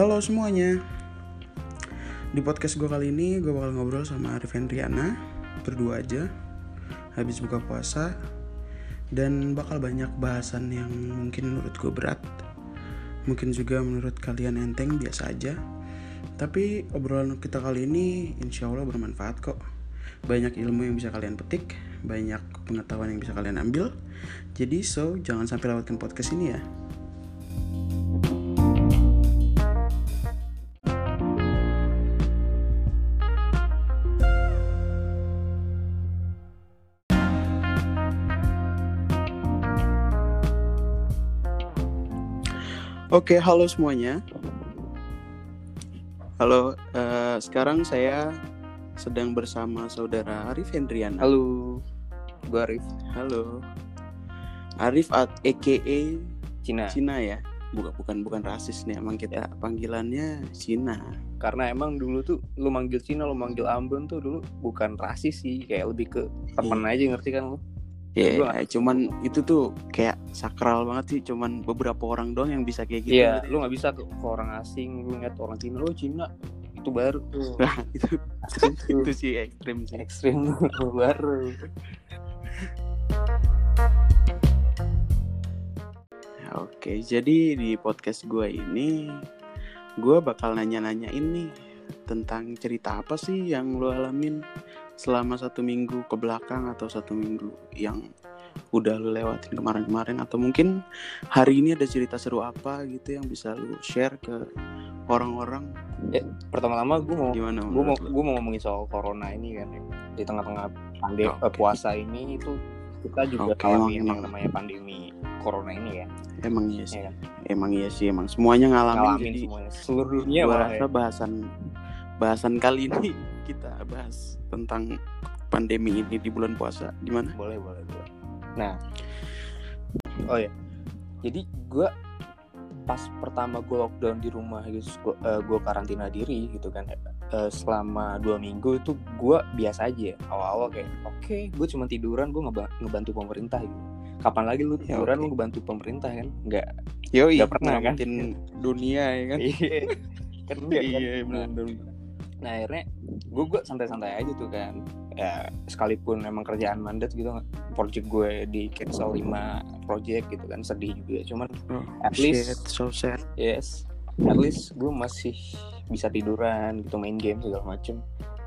Halo semuanya. Di podcast gue kali ini gue bakal ngobrol sama Arif Hendriana Berdua aja Habis buka puasa Dan bakal banyak bahasan yang mungkin menurut gue berat Mungkin juga menurut kalian enteng biasa aja. Tapi obrolan kita kali ini insya Allah bermanfaat kok. Banyak ilmu yang bisa kalian petik Banyak pengetahuan yang bisa kalian ambil. Jadi so jangan sampai lewatkan podcast ini ya Oke, halo semuanya. Halo, eh, sekarang saya sedang bersama saudara Arif Hendrian. Halo, gue Arif. Halo. Arif at EKE Cina. Cina ya. Bukan bukan bukan rasis nih, emang kita panggilannya Cina. Karena emang dulu tuh lu manggil Cina, lu manggil Ambon tuh dulu bukan rasis sih, kayak lebih ke temen aja ngerti kan lu? Ya, Gua- cuman itu tuh kayak sakral banget sih, cuman beberapa orang doang yang bisa kayak gitu. Iya, lu nggak bisa ke, ke orang asing, lu ngeliat orang Cina, lu Cina itu baru tuh Nah, itu itu sih ekstrim sih. ekstrim baru. Oke, jadi di podcast gue ini gue bakal nanya-nanyain nih tentang cerita apa sih yang lo alamin selama satu minggu ke belakang atau satu minggu yang udah lo lewatin kemarin-kemarin atau mungkin hari ini ada cerita seru apa gitu yang bisa lo share ke orang-orang Pertama-tama gue mau gimana gue mau gue mau ngomongin soal corona ini kan ya. di tengah-tengah pandemi Oke. puasa ini itu kita juga Oke, ngalamin emang- yang namanya pandemi corona ini ya, Emang iya sih, ya kan? emang iya sih, emang semuanya ngalamin, ngalamin jadi semuanya seluruh dunia gue rasa ya. bahasan bahasan kali ini kita bahas tentang pandemi ini di bulan puasa gimana? boleh boleh boleh nah oh ya jadi gue pas pertama gue lockdown di rumah gitu gue karantina diri gitu kan eh, selama dua minggu itu gue biasa aja awal-awal kayak oke gue cuma tiduran gue ngeba- ngebantu pemerintah gitu kapan lagi lu Ya, tiduran oke. lu ngebantu pemerintah kan nggak Yoi, Nggak pernah, kan? dunia ya kan? iya kan kan? Iya, Nah, benar. Nah akhirnya gue gue santai-santai aja tuh kan. Ya sekalipun emang kerjaan mandat gitu project gue di cancel 5 project gitu kan sedih juga. Cuman Oh, At shit, least- so sad. yes at least gue masih bisa tiduran gitu main game segala macem.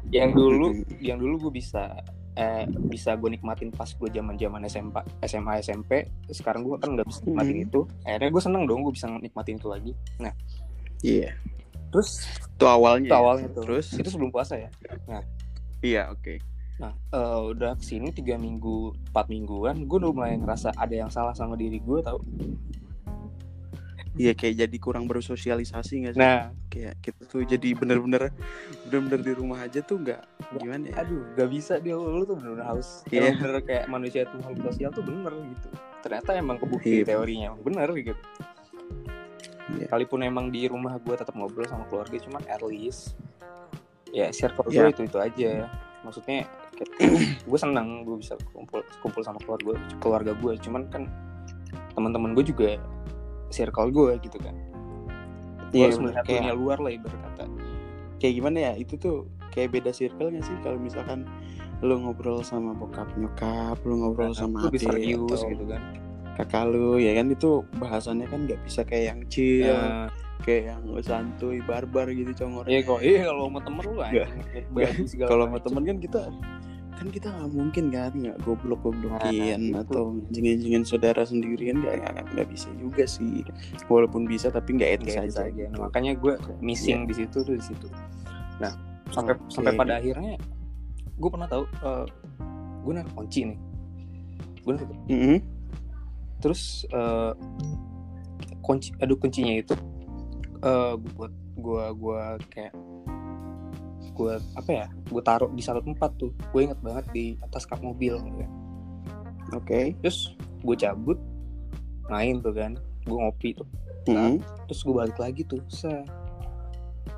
Yang dulu yang dulu gue bisa eh, bisa gue nikmatin pas gue zaman zaman SMA SMA SMP sekarang gue kan nggak bisa nikmatin Mhm. itu. Akhirnya gue seneng dong gue bisa nikmatin itu lagi. Nah Iya, terus itu awalnya. itu ya. awalnya tuh Terus? itu sebelum puasa ya Iya, oke. Nah, eh, udah ke sini tiga minggu, empat mingguan, gue udah mulai ngerasa ada yang salah sama diri gue tau. Iya, kayak jadi kurang bersosialisasi nggak sih? Nah, kayak kita tuh jadi bener-bener bener-bener di rumah aja tuh nggak gimana ya? aduh, gak bisa dia lu tuh bener-bener harus Iya. bener kayak manusia itu makhluk sosial tuh bener gitu. Ternyata emang kebukti Iya. teorinya emang bener gitu. Iya. Kalaupun emang di rumah gue tetap ngobrol sama keluarga, cuman at least ya circle Iya. gue itu itu aja. Maksudnya gue senang gue bisa kumpul kumpul sama keluarga keluarga gue, cuman kan teman-teman gue juga circle gue gitu kan. Gue Iya, harus melihat kayak dunia luar lah ibarat kata. kayak gimana ya? Itu tuh kayak beda circle nggak sih? Kalau misalkan lu ngobrol sama bokap nyokap, lu ngobrol sama Lu bisa adik atau gitu kan. Kakak lu, ya kan itu bahasannya kan nggak bisa kayak yang chill, Ya, kayak yang santuy barbar gitu congor. iya kok. Iya kalau sama temen lu segala Kalau sama temen kan kita kan kita nggak mungkin kan nggak goblok goblokin Nah, itu. atau jingin-jingin saudara sendirian nggak nggak- bisa juga sih walaupun bisa tapi nggak etis aja, aja. gitu. Nah, makanya gue missing di situ tuh di situ. Nah, sampai Oke. sampai pada akhirnya gue pernah tahu eh, gue naruh kunci nih. Gue naruh- Mm-mm. Terus eh, kunci aduh kuncinya itu eh buat gue gue kayak gue apa ya gue taruh di satu tempat tuh gue inget banget di atas kap mobil ya. oke terus gue cabut main tuh kan gue ngopi tuh Mm-mm. terus gue balik lagi tuh set.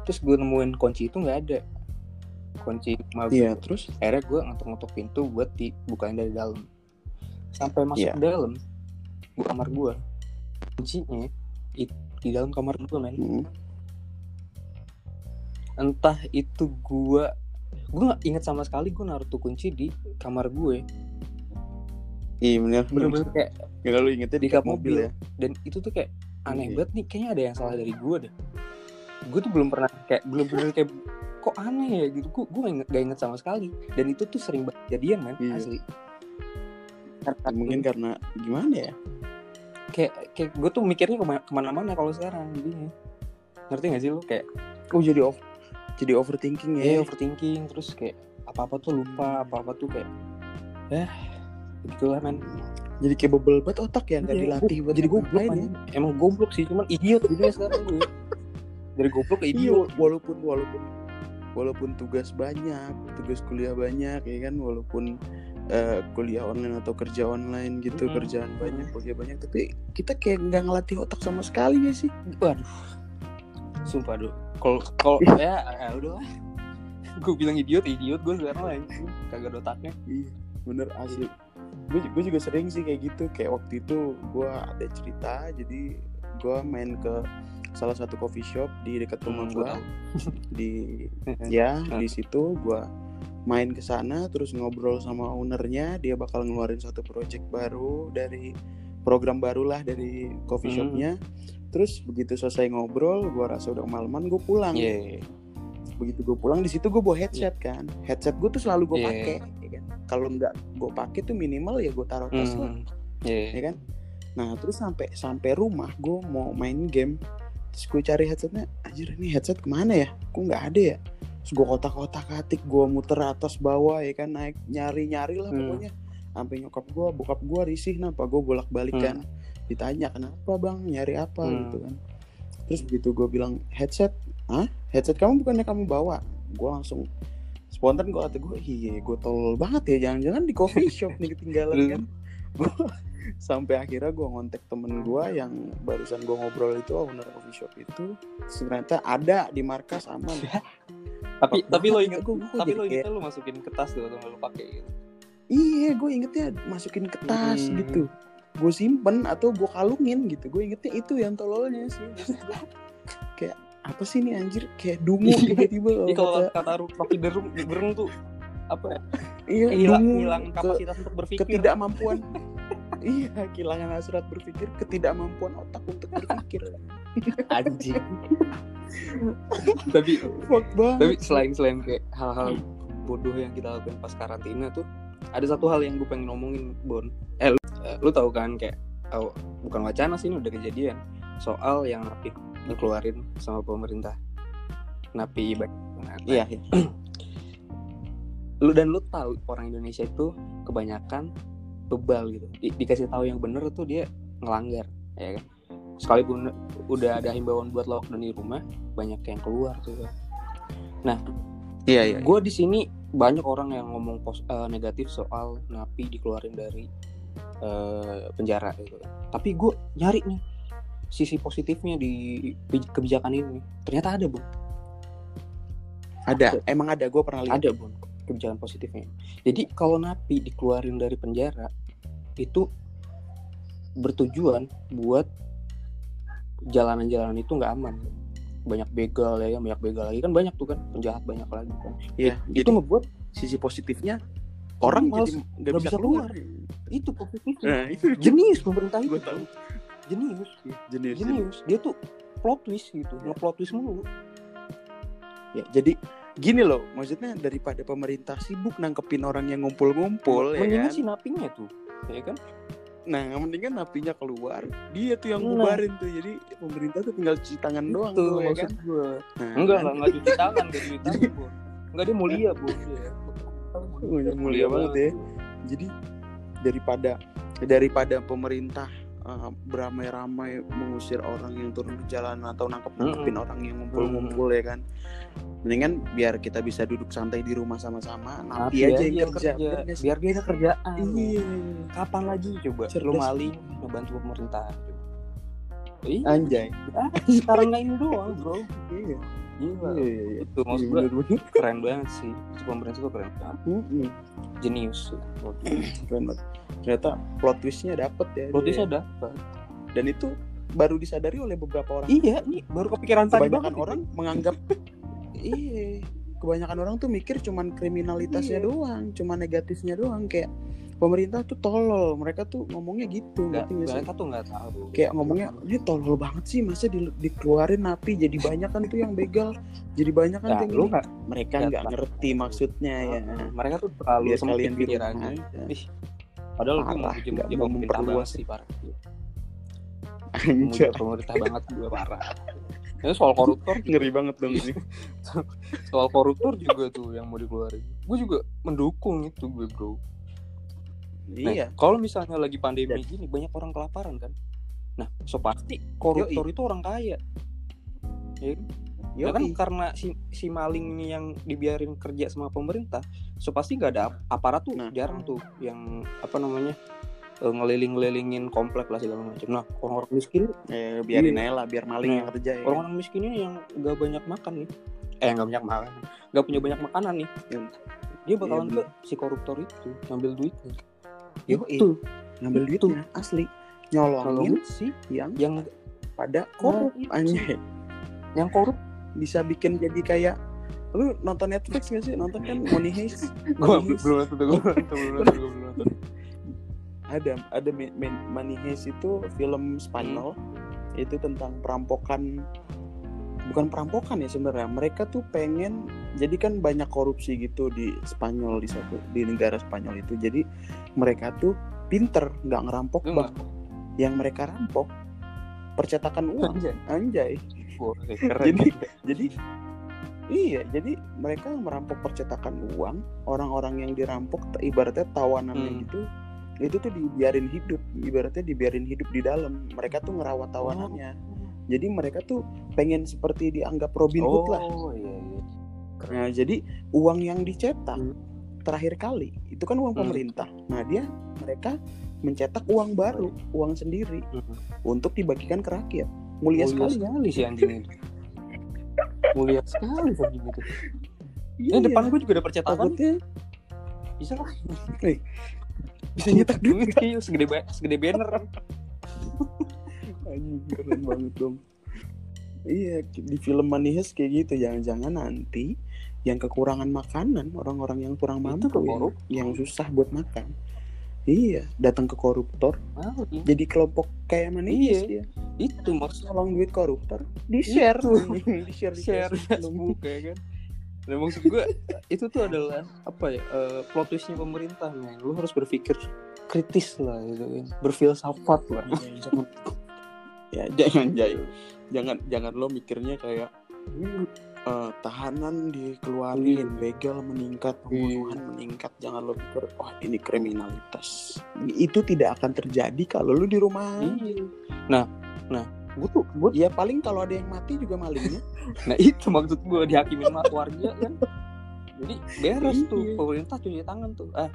terus gue nemuin kunci itu nggak ada kunci mobil iya terus akhirnya gue ngetok-ngetok pintu buat dibukain dari dalam sampai masuk Iya. ke dalam gue kamar gue kuncinya di dalam kamar gue men. Mm. entah itu gue gue nggak inget sama sekali gue naruh tuh kunci di kamar gue iya bener. Bener-bener kayak Gak lu ingetnya di kap mobil ya? Dan itu tuh kayak aneh Iya. banget nih kayaknya ada yang salah dari gue deh. Gue tuh belum pernah kayak belum bener kayak kok aneh ya gitu. Gue gue gak inget, gak inget sama sekali. Dan itu tuh sering banget jadian man Iya. asli. Karena mungkin karena gimana ya kayak kayak gue tuh mikirnya ke mana, ke mana-mana kalau sekarang jadinya. Ngerti gak sih lo kayak oh jadi off jadi overthinking ya? Ya overthinking terus kayak apa apa tuh lupa apa apa tuh kayak eh begitulah man jadi kayak bebel banget otak ya nggak Iya, dilatih buat jadi goblok man. emang goblok sih cuman idiot jadinya sekarang gue. Dari goblok ke Iya, idiot. walaupun walaupun walaupun tugas banyak, tugas kuliah banyak ya kan, walaupun eh, kuliah online atau kerja online gitu, Mm-mm. kerjaan banyak, kuliah banyak, tapi kita kayak nggak ngelatih otak sama sekali ya sih. waduh sumpah duh kalau kalau ya, ya udah gue bilang idiot idiot gue sekarang anjing. kagak ada otaknya Iya, bener asli. Gue gue juga sering sih kayak gitu, kayak waktu itu gue ada cerita, jadi gue main ke salah satu coffee shop di dekat rumah Hmm, gue, gua tahu. di ya Hmm. di situ gua main ke sana terus ngobrol sama ownernya dia bakal ngeluarin satu project baru dari program baru lah dari coffee Hmm. shopnya terus begitu selesai ngobrol gua rasa udah kemalaman gue pulang Iya. begitu gue pulang di situ gue bawa headset kan headset gue tuh selalu gue Iya. pakai ya kan kalau nggak gue pakai tuh minimal ya gue taruh tas Hmm. Iya. ya kan nah terus sampai sampai rumah gue mau main game terus gue cari headsetnya anjir ini headset ke mana ya kok nggak ada ya terus gue kotak-kotak atik gue muter atas bawah ya kan naik nyari nyari lah Hmm. pokoknya. Sampai nyokap gue bokap gue risih kenapa? Gue bolak balik kan ditanya kenapa bang? Nyari apa? Hmm. gitu kan. Terus begitu gue bilang headset? Ah headset kamu bukannya kamu bawa? Gue langsung spontan gue kata gue iya gue tolol banget ya jangan-jangan di coffee shop nih ketinggalan kan. Gue sampai akhirnya gue ngontek temen gue yang barusan gue ngobrol itu owner coffee shop itu. Terus ternyata ada di markas aman tapi tapi lo inget gua- gua tapi lo kayak- ingetnya lo masukin ke tas tuh atau lo pakai gitu iya gue ingetnya masukin ke tas Hmm. gitu gue simpen atau gue kalungin gitu gue ingetnya itu yang tololnya sih kayak apa sih ini anjir kayak dungu Iya. tiba-tiba Jadi kalau kata- kata Rocky Gerung, Gerung tuh apa ya? iya hilang hilang ke- kapasitas untuk berpikir. ketidakmampuan iya kehilangan hasrat berpikir ketidakmampuan otak untuk berpikir anjing. tapi fuck banget tapi selain selain kayak hal-hal bodoh yang kita lakukan pas karantina tuh ada satu hal yang gue pengen ngomongin Bon. Eh lu, eh, lu tahu kan kayak oh, bukan wacana sih ini udah kejadian soal yang napi dikeluarin sama pemerintah napi baik iya iya. lu dan lu tahu orang Indonesia itu kebanyakan bebal gitu. Di- dikasih tahu yang bener tuh dia ngelanggar ya kan? Sekalipun udah ada himbauan buat lockdown di rumah banyak yang keluar tuh kan. iya iya gue di sini banyak orang yang ngomong pos, eh, negatif soal napi dikeluarin dari eh, penjara gitu. Tapi gue nyari nih sisi positifnya di bij- kebijakan ini. Ternyata ada bu ada? Emang ada? Gue pernah lihat. Ada bun kebijakan positifnya. Jadi kalau napi dikeluarin dari penjara itu bertujuan buat jalanan-jalanan itu nggak aman. Banyak begal ya banyak begal lagi. Kan banyak tuh kan penjahat banyak lagi kan. Iya, itu jadi ngebuat sisi positifnya orang jadi nggak bisa bisa keluar. itu positifnya. Nah, itu jenius pemerintah itu. Tahu. jenius. Jenius. jenius. Dia tuh plot twist gitu nge-plot twist mulu. Ya, jadi gini loh, maksudnya daripada pemerintah sibuk nangkepin orang yang ngumpul-ngumpul ya kan. si napinya tuh ya kan Nah, mendingan napinya keluar, dia tuh yang Nah. bubarin tuh. Jadi pemerintah tuh tinggal cuci tangan doang Itu tuh ya maksud kan. gua. Nah, enggak lah enggak cuci tangan enggak cuci tangan bu enggak dia mulia bu Dia. Ya, mulia banget ya. Jadi daripada daripada pemerintah uh, beramai-ramai mengusir orang yang turun ke jalan atau nangkep nangkepin orang yang ngumpul-ngumpul ya kan. Mendingan biar kita bisa duduk santai di rumah sama-sama, napi aja yang kerja. bener sih? biar dia ada kerjaan Iya. kapan lagi coba lu maling ngebantu pemerintah iya Anjay. ah, sekarang ini doang bro Iya. Gila. Iya, iya, iya. itu maksud Iya, gue bener-bener. keren banget sih itu pemerintah tuh keren banget jenius Keren banget. Ternyata plot twistnya dapet ya. Produsnya dia. dapat Dan itu baru disadari oleh beberapa orang. iya nih baru kepikiran tadi Kebanyakan banget orang menganggap iya kebanyakan orang tuh mikir cuman kriminalitasnya Iya. doang cuman negatifnya doang kayak pemerintah tuh tolol mereka tuh ngomongnya gitu nggak mereka tuh nggak tahu kayak ngomongnya ini tolol banget sih masa di, dikeluarin napi jadi banyak kan tuh yang begal jadi banyak kan Nah, tuh lu ini. nggak mereka nggak ngerti maksudnya ya mereka tuh terlalu sempit pikirannya. Ih, padahal gue mau bikin dia mau pemerintah banget sih. parah. Anjir, pemerintah banget gue parah. Ini soal koruptor ngeri banget dong ini soal koruptor juga tuh yang mau dikeluarin. Gue juga mendukung itu gue bro. Nah, iya. kalau misalnya lagi pandemi gini banyak orang kelaparan kan? Nah so pasti koruptor itu orang kaya. Ya? Ya kan karena si si maling ini yang dibiarin kerja sama pemerintah so pasti nggak ada ap- aparat tuh Nah. jarang tuh yang apa namanya eh, ngeliling-ngelilingin komplek lah segala macam. Nah orang-orang miskin Eh, biarin Iya. aja lah biar maling Nah, yang kerja ya. orang-orang miskin ini yang nggak banyak makan nih. Eh nggak banyak makan nggak punya banyak makanan nih. Yang- dia bakalan Iya, ke si koruptor itu ngambil duitnya. Yoi. itu ngambil duitnya asli. Nyolongin kalau sih yang yang pada Korup. korup anjay. Yang korup bisa bikin jadi kayak lu nonton Netflix gak sih? Nonton kan Money Heist? Gue belum nonton gue belum nonton belum nonton gue belum nonton. Ada ada Money Heist itu film Spanyol. Itu tentang perampokan bukan perampokan ya sebenarnya. Mereka tuh pengen jadi kan banyak korupsi gitu di Spanyol di satu di negara Spanyol itu. Jadi mereka tuh pinter nggak ngerampok bank. yang mereka rampok percetakan uang. Anjay. anjay Wah, keren. Jadi- jadi iya jadi mereka merampok percetakan uang orang-orang yang dirampok ibaratnya tawanannya Hmm. gitu itu tuh dibiarin hidup ibaratnya dibiarin hidup di dalam. Mereka tuh ngerawat tawanannya. Jadi mereka tuh pengen seperti dianggap Robin Hood lah. Oh iya iya. Nah jadi uang yang dicetak Hmm. terakhir kali itu kan uang Hmm. pemerintah. Nah dia mereka mencetak uang baru. uang sendiri Hmm. untuk dibagikan ke rakyat mulia, mulia sekali sekali sih anjing itu mulia sekali anjing itu Iya. ini depan gue juga ada percetakan takutnya bisa lah bisa nyetak duit iya segede segede banner Anjing keren banget dong. Iya di film Heist kayak gitu jangan-jangan nanti yang kekurangan makanan orang-orang yang kurang mampu ke yang, susah buat makan. Iya datang ke koruptor Mau sih. jadi kelompok kayak Money Iya. Dia. Itu maksudnya Tolong duit koruptor. Di share. Di share di share. Facebook. Ya kan? Nah maksud gue itu tuh adalah apa ya eh, plot twistnya pemerintah men. Lu harus berpikir kritis lah gitu kan. Berfilsafat lah. Jangan. Ya jangan jangan jangan jangan lo mikirnya kayak eh, tahanan dikeluarin begal meningkat pembunuhan meningkat. Jangan lo pikir wah ini kriminalitas. Itu tidak akan terjadi kalau lu di rumah. Iya. nah nah gue tuh gue ya paling kalau ada yang mati juga malingnya nah itu maksud gue dihakimin sama keluarga kan jadi beres tuh Iya. pemerintah cuci tangan tuh ah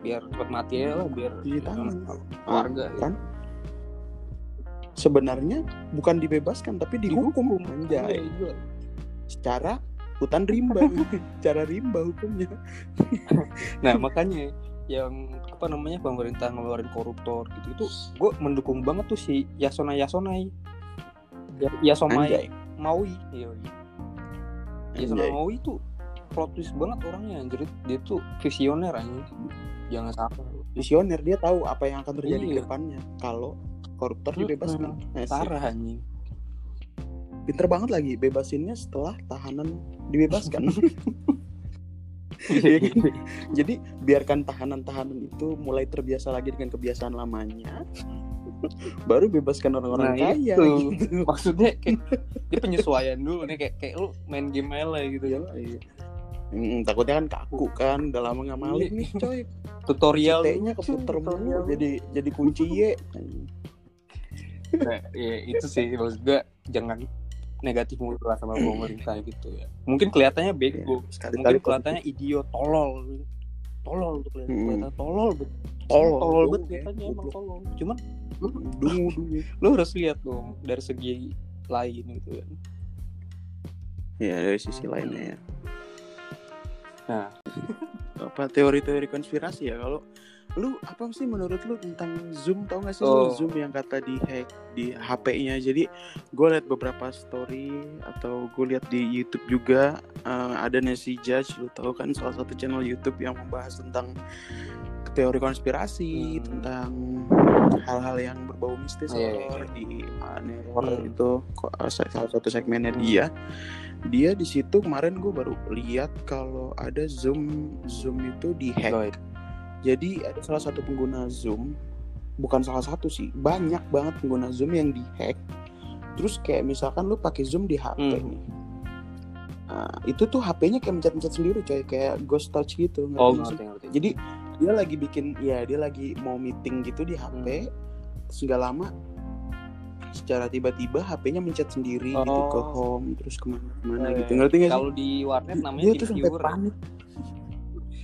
biar cepat mati ya lah biar Cuci tangan. keluarga ya. kan sebenarnya bukan dibebaskan tapi dihukum, anjay Iya, gila. secara hutan rimba cara rimba hukumnya Nah makanya yang apa namanya pemerintah ngeluarin koruptor gitu itu gue mendukung banget tuh si Yasona Yasonai. Ya, Yasomai Maui iya. Yasona. Maui tuh plot twist banget orangnya anjir. Dia tuh visioner anjir jangan salah. Visioner dia tahu apa yang akan terjadi ke Iya. depannya kalau koruptor dibebaskan Asik. parah anjing. Pinter banget lagi bebasinnya setelah tahanan dibebaskan Iya, jadi biarkan tahanan-tahanan itu mulai terbiasa lagi dengan kebiasaan lamanya baru bebaskan orang-orang Nah, kaya itu. gitu. maksudnya kayak dia penyesuaian dulu nih kayak kayak lu main game aja lah gitu. Ya Hmm, takutnya kan kaku kan udah lama nggak maling Iya. nih coy. Tutorial. T-nya keputer mulu jadi jadi kunci Y nah, ya itu sih maksud gue jangan negatif mulu lah sama pemerintah gitu ya. Mungkin kelihatannya bego. Sekali-kali mungkin kelihatannya idiot tolol. Tolol tuh kelihatan Hmm. kelihatan tolol bet Tolol, tolol bet ya, kelihatannya emang goblok. tolol cuman lu, dungu dungu. lu harus lihat dong dari segi lain gitu kan. Ya dari sisi lainnya ya. Nah. Apa teori-teori konspirasi ya kalau lu apa sih menurut lu tentang Zoom tau gak sih Oh. Zoom yang kata di hack di HP-nya jadi gue liat beberapa story atau gue liat di YouTube juga eh, ada Nancy Judge lu tahu kan salah satu channel YouTube yang membahas tentang teori konspirasi Hmm. tentang hal-hal yang berbau mistis Iya, iya, horor di uh, horror Hmm. itu kok uh, salah satu segmennya dia dia di situ kemarin gue baru lihat kalau ada Zoom Zoom itu di hack. Jadi ada salah satu pengguna Zoom, bukan salah satu sih, banyak banget pengguna Zoom yang dihack. Terus kayak misalkan lu pakai Zoom di HP Hmm. nih. Nah, itu tuh HP-nya kayak mencet-mencet sendiri coy, kayak ghost touch gitu. ngerti Oh ngerti ngerti. Jadi dia lagi bikin, ya dia lagi mau meeting gitu di HP, Hmm. terus lama secara tiba-tiba HP-nya mencet sendiri gitu Oh. ke home terus ke mana-mana Oh, gitu iya. ngerti nggak sih? Kalau di warnet namanya Dia tuh sampai panik.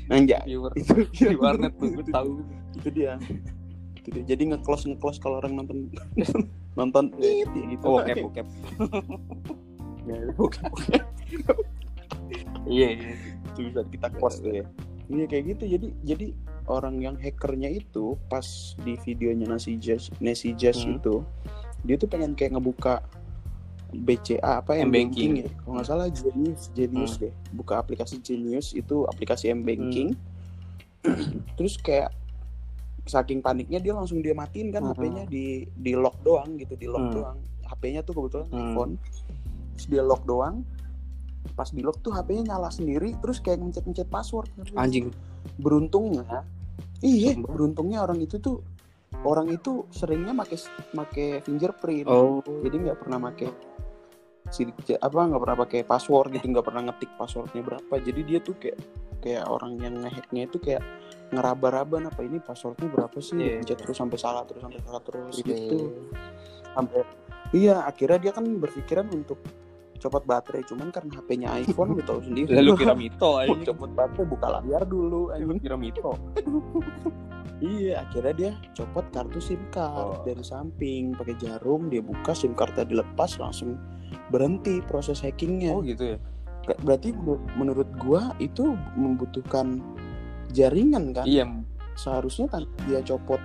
Anjay. Viewer. Itu di warnet tuh gue tahu. itu dia itu dia jadi nge-close nge-close kalau orang nonton nonton tit ya gitu Oh. Ya. Iya iya. itu bisa kita close tuh ya iya kayak gitu jadi jadi orang yang hackernya itu pas di videonya Nasi Jazz Nasi Jazz Hmm. itu dia tuh pengen kayak ngebuka BCA apa M banking ya kalau nggak salah Genius Genius Hmm. deh buka aplikasi Genius itu aplikasi M banking terus kayak saking paniknya dia langsung dia matiin kan Hmm. HP-nya di di lock doang gitu di lock Hmm. doang HP-nya tuh kebetulan Hmm. iPhone terus dia lock doang pas di lock tuh HP-nya nyala sendiri terus kayak mencet-mencet password Anjing. beruntungnya iya beruntungnya orang itu tuh orang itu seringnya make make fingerprint Oh. jadi nggak pernah make si apa nggak pernah pakai password gitu nggak pernah ngetik passwordnya berapa jadi dia tuh kayak kayak orang yang ngehacknya itu kayak ngeraba-raba apa ini passwordnya berapa sih Iya. pencet terus sampai salah terus sampai salah terus Iya. gitu sampai iya akhirnya dia kan berpikiran untuk copot baterai cuman karena HP-nya iPhone tahu sendiri Lalu kira mito anjing. copot baterai buka layar dulu Lu anjing. kira mito. Iya, akhirnya dia copot kartu SIM card Oh. dari samping pakai jarum, dia buka SIM cardnya dilepas langsung berhenti proses hackingnya. Oh gitu ya. Ber- Berarti menur- menurut gua itu membutuhkan jaringan kan? Iya. Seharusnya kan dia copot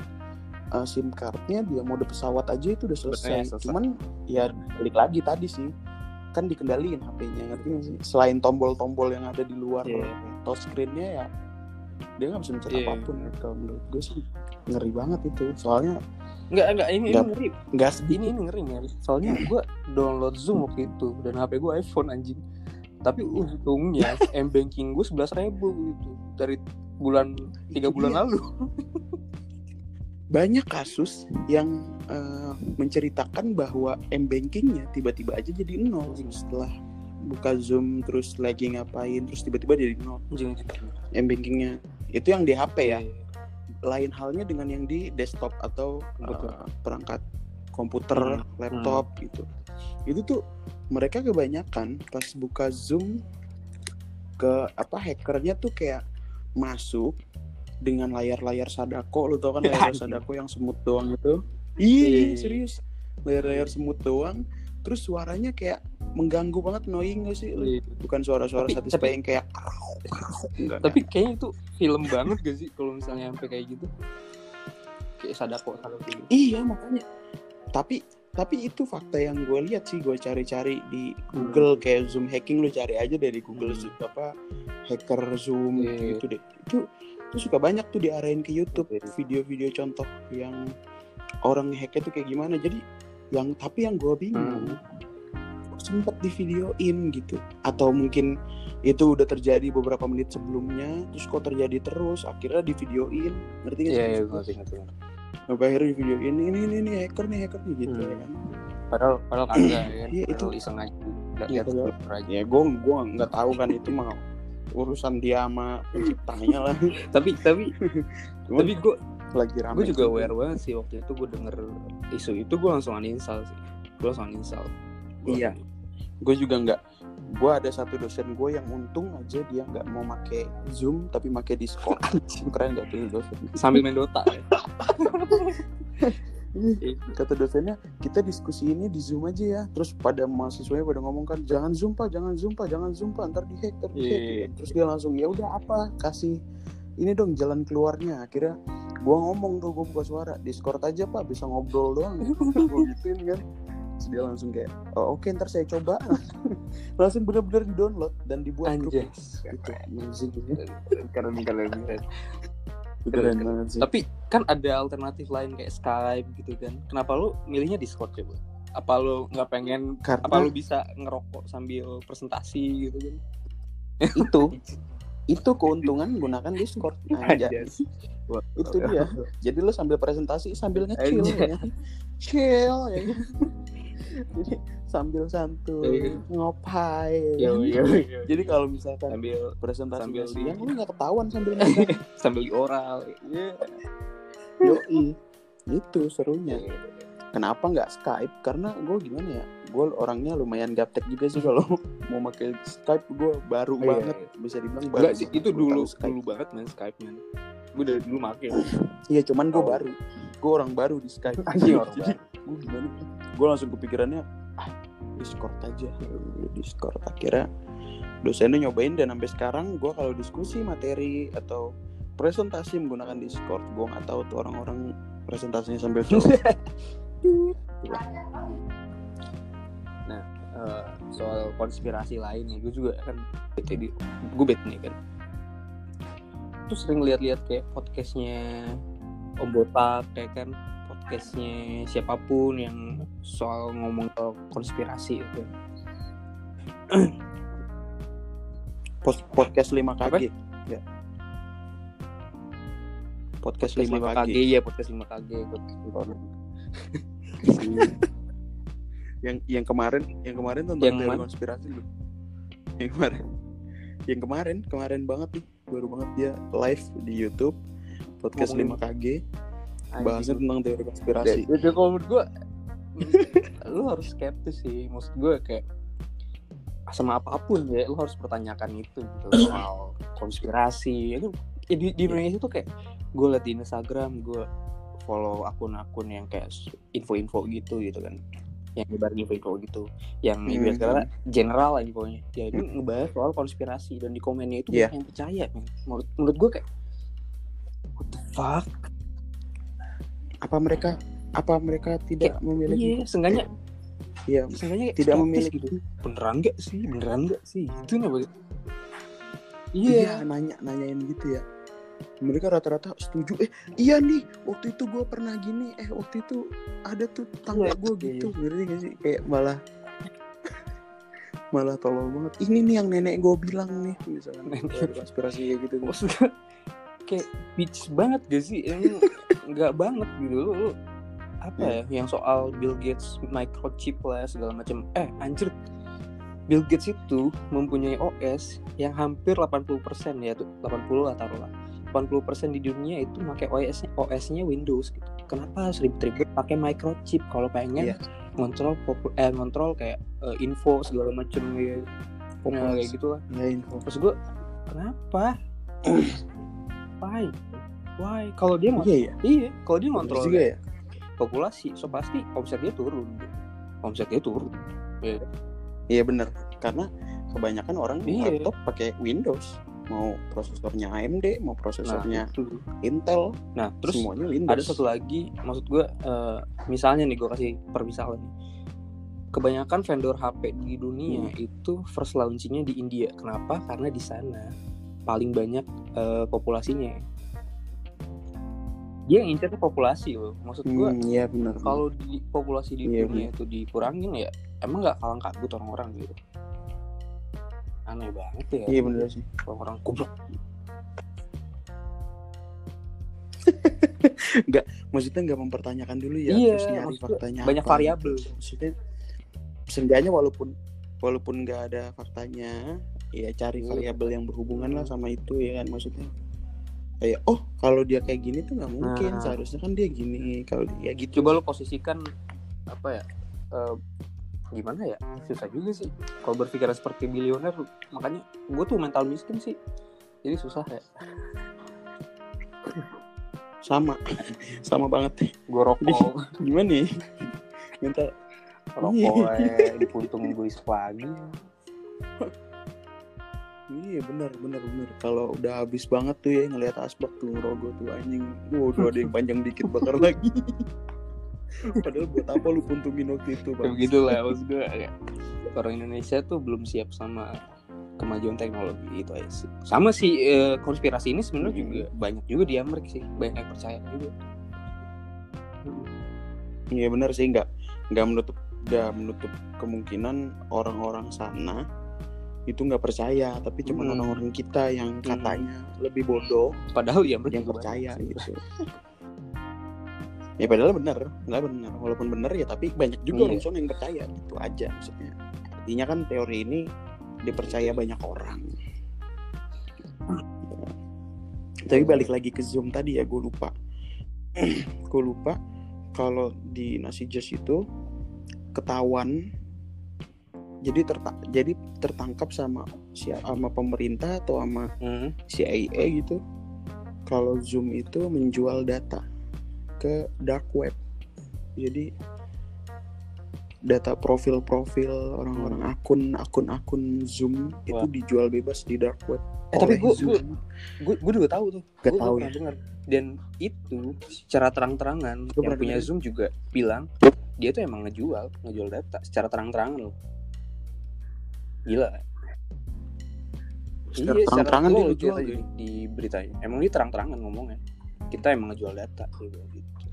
uh, SIM cardnya, dia mode pesawat aja itu udah selesai. Selesai. Cuman ya balik lagi tadi sih kan dikendaliin HP-nya ngerti nggak sih? Selain tombol-tombol yang ada di luar Iya. touchscreen-nya ya dia nggak bisa mencet Iya. apa pun kalau menurut gue sih ngeri banget itu soalnya Enggak enggak ini ini Nggak. ngeri. nggak Ini ini ngeri ngeri. Soalnya gue download Zoom waktu itu dan HP gue iPhone anjing. Tapi untungnya M banking gue sebelas ribu gitu dari bulan tiga bulan lalu. banyak kasus yang eh, menceritakan bahwa m bankingnya tiba-tiba aja jadi nol setelah buka zoom terus lagi ngapain terus tiba-tiba jadi nol Anjing. m bankingnya itu yang di HP ya Iya. lain halnya dengan yang di desktop atau eh, perangkat komputer Hmm. laptop gitu itu tuh mereka kebanyakan pas buka zoom ke apa hackernya tuh kayak masuk dengan layar-layar sadako lu tau kan layar Anjing. sadako yang semut doang itu Iya, iya iya. serius layar-layar semut doang terus suaranya kayak mengganggu banget annoying gak sih lu? Iya. bukan suara-suara Tapi- satisfying kayak enggak Tapi kayaknya itu film banget gak sih kalau misalnya sampai kayak gitu? Kayak sadako sadako gitu. Iya makanya. Tapi tapi itu fakta yang gue lihat sih gue cari-cari di Google kayak Zoom hacking lu cari aja dari Google Hmm. Apa hacker Zoom Iya. gitu deh. Itu itu suka banyak tuh diarahin ke YouTube video-video contoh yang orang hacknya tuh kayak gimana. Jadi yang tapi yang gue bingung Hmm. sempet di videoin gitu atau mungkin itu udah terjadi beberapa menit sebelumnya terus kok terjadi terus akhirnya di videoin ngerti nggak sih Iya, maksud gua? ngerti ngerti. Sampai akhirnya di video ini ini ini, ini hacker nih hacker nih gitu Hmm. ya kan. Padahal padahal kagak ya. Iya, itu- iseng aja. Iya. Ya gue gua nggak tahu kan itu mah urusan dia sama penciptanya lah. Tapi tapi Cuman tapi gue lagi rame. gue juga aware banget sih waktu itu gue denger isu itu gue langsung uninstall sih. Gue langsung uninstall. Gua- Iya. Gue juga nggak. Gue ada satu dosen gue yang untung aja dia nggak mau make Zoom tapi make Discord. Keren gak tuh dosen? Sambil main Dota. ya. Kata dosennya kita diskusi ini di Zoom aja ya. Terus pada mahasiswanya pada ngomong kan jangan Zoom pak, jangan Zoom pak, jangan Zoom pak, ntar di hack, ntar di hack. Iya. Terus dia langsung ya udah apa kasih ini dong jalan keluarnya. Akhirnya gue ngomong tuh gue buka suara discord aja pak bisa ngobrol doang gituin kan Terus dia langsung kayak oh, oke ntar saya coba langsung bener-bener di download dan dibuat grup Anjay. gitu Amazing. keren keren keren keren banget sih tapi kan ada alternatif lain kayak Skype gitu kan. Kenapa lu milihnya Discord coba? Apa lu nggak pengen karena apa lu bisa ngerokok sambil presentasi gitu kan? Itu. Itu keuntungan gunakan discord. Aja itu dia. Jadi lu sambil presentasi sambil Anjay. ya chill ya jadi sambil santuy Iya. ngopai Yo, yo, yo. jadi kalau misalkan sambil presentasi sambil siang lu nggak ketahuan sambil sambil di oral. Iya. Yoi. Itu serunya. Kenapa nggak Skype? Karena gue gimana ya gue orangnya lumayan gaptek juga sih kalau mau pakai Skype. Gue baru Iya, banget bisa dibilang baru Enggak sih, itu dulu Skype. dulu banget man Skype man. Gue dari dulu make. iya cuman gue Oh. baru gue orang baru di Skype. Orang jadi gue gimana? Gue langsung kepikirannya ah Discord aja. Discord. Akhirnya dosennya nyobain dan sampai sekarang gue kalau diskusi materi atau presentasi menggunakan Discord gue nggak tahu tuh orang-orang presentasinya sambil chat. Eh, soal konspirasi lain nih, gue juga kan bete di, gue bete nih kan. Terus sering lihat-lihat kayak podcastnya Om Botak kayak kan podcastnya siapa pun yang soal ngomong soal konspirasi gitu. Pos- podcast 5 Apa? KG ya podcast, Podcast 5 5 KG, ya podcast 5 KG yang yang kemarin yang kemarin tentang Yang teori mana? konspirasi lu. Yang kemarin yang kemarin kemarin banget nih. Baru banget dia live di YouTube podcast Ngomongin- 5 KG bahasnya tentang teori konspirasi. Jadi kalau menurut gue lu harus skeptis sih. Maksud gue kayak sama apa pun ya lu harus pertanyakan itu gitu. Soal konspirasi. Itu ya di, di Indonesia tuh kayak gue liat di Instagram gue follow akun-akun yang kayak info-info gitu gitu kan yang nyebar info-info gitu yang Hmm. ibarat kata general lah infonya ya ini ngebahas soal konspirasi dan di komennya itu banyak yang percaya men. menurut menurut gue kayak what the fuck apa mereka apa mereka tidak memiliki iya seenggaknya iya Seenggaknya Tidak memiliki- gitu. Beneran gak sih? Beneran gak sih? Itu begitu? iya Iya. nanya nanyain gitu ya mereka rata-rata setuju. Eh iya nih waktu itu gue pernah gini. Eh waktu itu ada tuh tangga Iya, gue iya, gitu. Ngerti gak sih? Kayak malah malah tolol banget. Ini nih yang nenek gue bilang nih. Misalkan konspirasi kayak gitu. Maksudnya kayak bitch banget gak sih? Emang nggak banget gitu. Lu apa ya? Yang soal Bill Gates microchip lah segala macam. Eh anjir. Bill Gates itu mempunyai OS yang hampir 80% ya tuh. 80 lah taruhlah 80% di dunia itu pakai OS-nya OS-nya Windows gitu. Kenapa harus ribet-ribet pakai microchip kalau pengen Iya. ngontrol eh ngontrol kayak eh, info segala macam ya. Nah, kayak gitu lah. ya info Terus gue kenapa? Why? Why? Kalau dia mau iya ya iya, kalau dia ngontrol juga ya populasi, so pasti omsetnya turun. Omsetnya turun. iya bener karena kebanyakan orang Iya. laptop pakai Windows mau prosesornya AMD mau Nah, prosesornya itu. Intel. Nah, terus semuanya Windows. ada satu lagi maksud gue eh, misalnya nih gue kasih permisalan nih kebanyakan vendor HP di dunia Hmm. itu first launchingnya di India. Kenapa? Karena di sana paling banyak eh, populasinya. Dia yang incernya populasi loh. Maksud gue Hmm, iya benar kalau di populasi di Iya, dunia itu dikurangin ya emang nggak kalang kabut orang-orang gitu aneh banget ya iya bener sih orang-orang goblok maksudnya nggak mempertanyakan dulu ya Iya, terus nyari faktanya banyak apa variabel. gitu. maksudnya seenggaknya walaupun walaupun nggak ada faktanya ya cari Iya. variabel yang berhubungan lah sama itu ya kan maksudnya kayak oh kalau dia kayak gini tuh nggak mungkin Nah. seharusnya kan dia gini kalau ya gitu coba lo posisikan apa ya eh, gimana ya? Susah juga sih. Kalau berpikiran seperti bilioner makanya gue tuh mental miskin sih. Jadi susah ya. Sama. Sama banget. Gue rokok. Gimana ya? Minta rokok eh, di puntung gue lagi. Iya benar benar benar. Kalau udah habis banget tuh ya ngelihat asbak tuh ngerogoh tuh anjing. Waduh ada yang panjang dikit bakar lagi. Padahal buat apa lu puntungin waktu itu bang? begitu lah maksud gue kayak orang Indonesia tuh belum siap sama kemajuan teknologi itu aja sih sama sih eh, konspirasi ini sebenarnya Hmm. juga banyak juga di Amerika sih banyak yang percaya juga Iya benar sih nggak nggak menutup nggak menutup kemungkinan orang-orang sana itu nggak percaya tapi cuma Hmm. orang-orang kita yang katanya lebih bodoh padahal ya yang percaya gitu. Ya padahal benar, nggak benar. Walaupun benar ya tapi banyak juga Iya. orang yang percaya gitu aja maksudnya. Artinya kan teori ini dipercaya banyak orang. Tapi balik lagi ke Zoom tadi ya, gue lupa. gue lupa kalau di nasi jazz itu ketahuan jadi terta jadi tertangkap sama si sama pemerintah atau sama Hmm. CIA gitu kalau Zoom itu menjual data ke dark web jadi data profil-profil orang-orang akun akun-akun Zoom itu Wah. dijual bebas di dark web Eh, tapi Zoom. gue gue juga tahu tuh Gak Gua- tahu ya? dengar. dan itu secara terang-terangan yang punya. Zoom juga bilang dia tuh emang ngejual ngejual data secara terang-terangan loh gila Secara Iya, terang-terangan dia ngejual ya? aja di beritanya emang dia terang-terangan ngomongnya kita emang ngejual data gitu, gitu.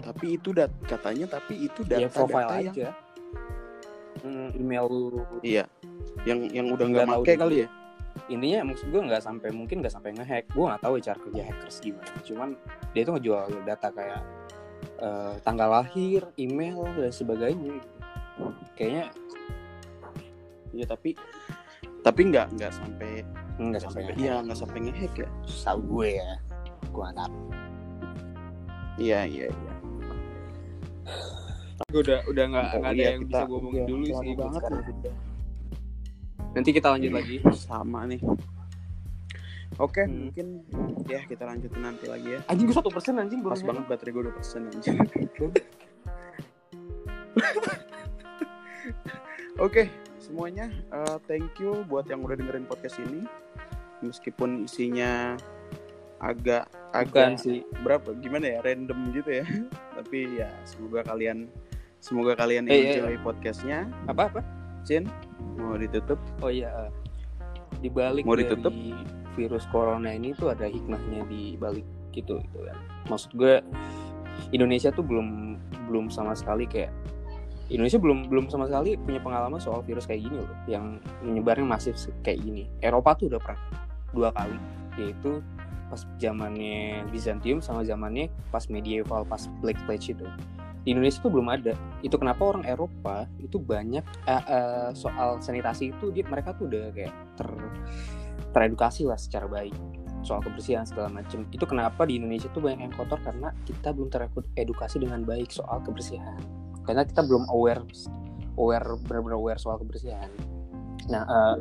tapi itu dat katanya tapi itu data ya profile data yang aja Hmm, email iya yang yang udah Nggak deh. kali ya intinya maksud gue nggak sampai mungkin nggak sampai ngehack gue nggak tahu ya cara kerja hackers gimana cuman dia itu ngejual data kayak eh, tanggal lahir email dan sebagainya gitu. kayaknya iya tapi tapi nggak nggak sampai nggak sampai ngehack iya nggak sampai ngehack ya. Tahu gue ya gue nggak tahu iya iya iya. Gue udah udah nggak nggak ada Iya, yang kita- bisa gue omongin iya, dulu sih banget sekarang. nih. nanti kita lanjut lagi. Sama nih. Oke Hmm. mungkin ya kita lanjutin nanti lagi ya. Anjing gue satu persen anjing pas banget baterai gue udah persen anjir oke semuanya. Eh, thank you buat yang udah dengerin podcast ini. Meskipun isinya agak bukan agak sih. berapa gimana ya random gitu ya. Tapi ya semoga kalian semoga kalian Eh, eh, enjoy podcastnya. Apa apa? Cin mau ditutup? Oh iya di balik Mau dari ditutup? virus corona ini tuh ada hikmahnya di balik gitu gitu kan. Maksud gue Indonesia tuh belum belum sama sekali kayak Indonesia belum belum sama sekali punya pengalaman soal virus kayak gini loh yang menyebarnya masif kayak gini. Eropa tuh udah pernah dua kali yaitu pas zamannya Byzantium sama zamannya pas medieval pas Black Plague itu. Di Indonesia tuh belum ada. Itu kenapa orang Eropa itu banyak eh, eh, soal sanitasi itu dia mereka tuh udah kayak ter teredukasi lah secara baik soal kebersihan segala macam itu kenapa di Indonesia tuh banyak yang kotor? Karena kita belum teredukasi dengan baik soal kebersihan karena kita belum aware aware benar-benar aware soal kebersihan nah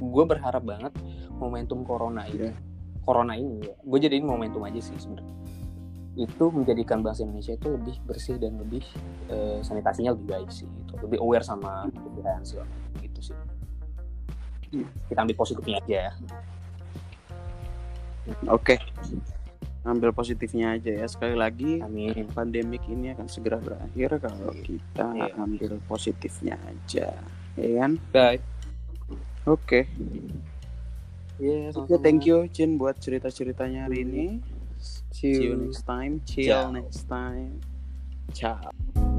gue berharap banget momentum corona ini Iya. corona ini ya gue jadiin momentum aja sih sebenarnya itu menjadikan bangsa Indonesia itu lebih bersih dan lebih eh, sanitasinya lebih baik sih gitu. lebih aware sama kebersihan macam gitu sih Hmm. kita ambil positifnya aja ya oke ambil positifnya aja ya. Sekali lagi amin. pandemik ini akan segera berakhir kalau kita Iya. ambil positifnya aja. Ya kan? Bye oke. Yes, oke thank you Cin buat cerita ceritanya hari ini. See see you. you. next time. Chill Ciao. next time. Ciao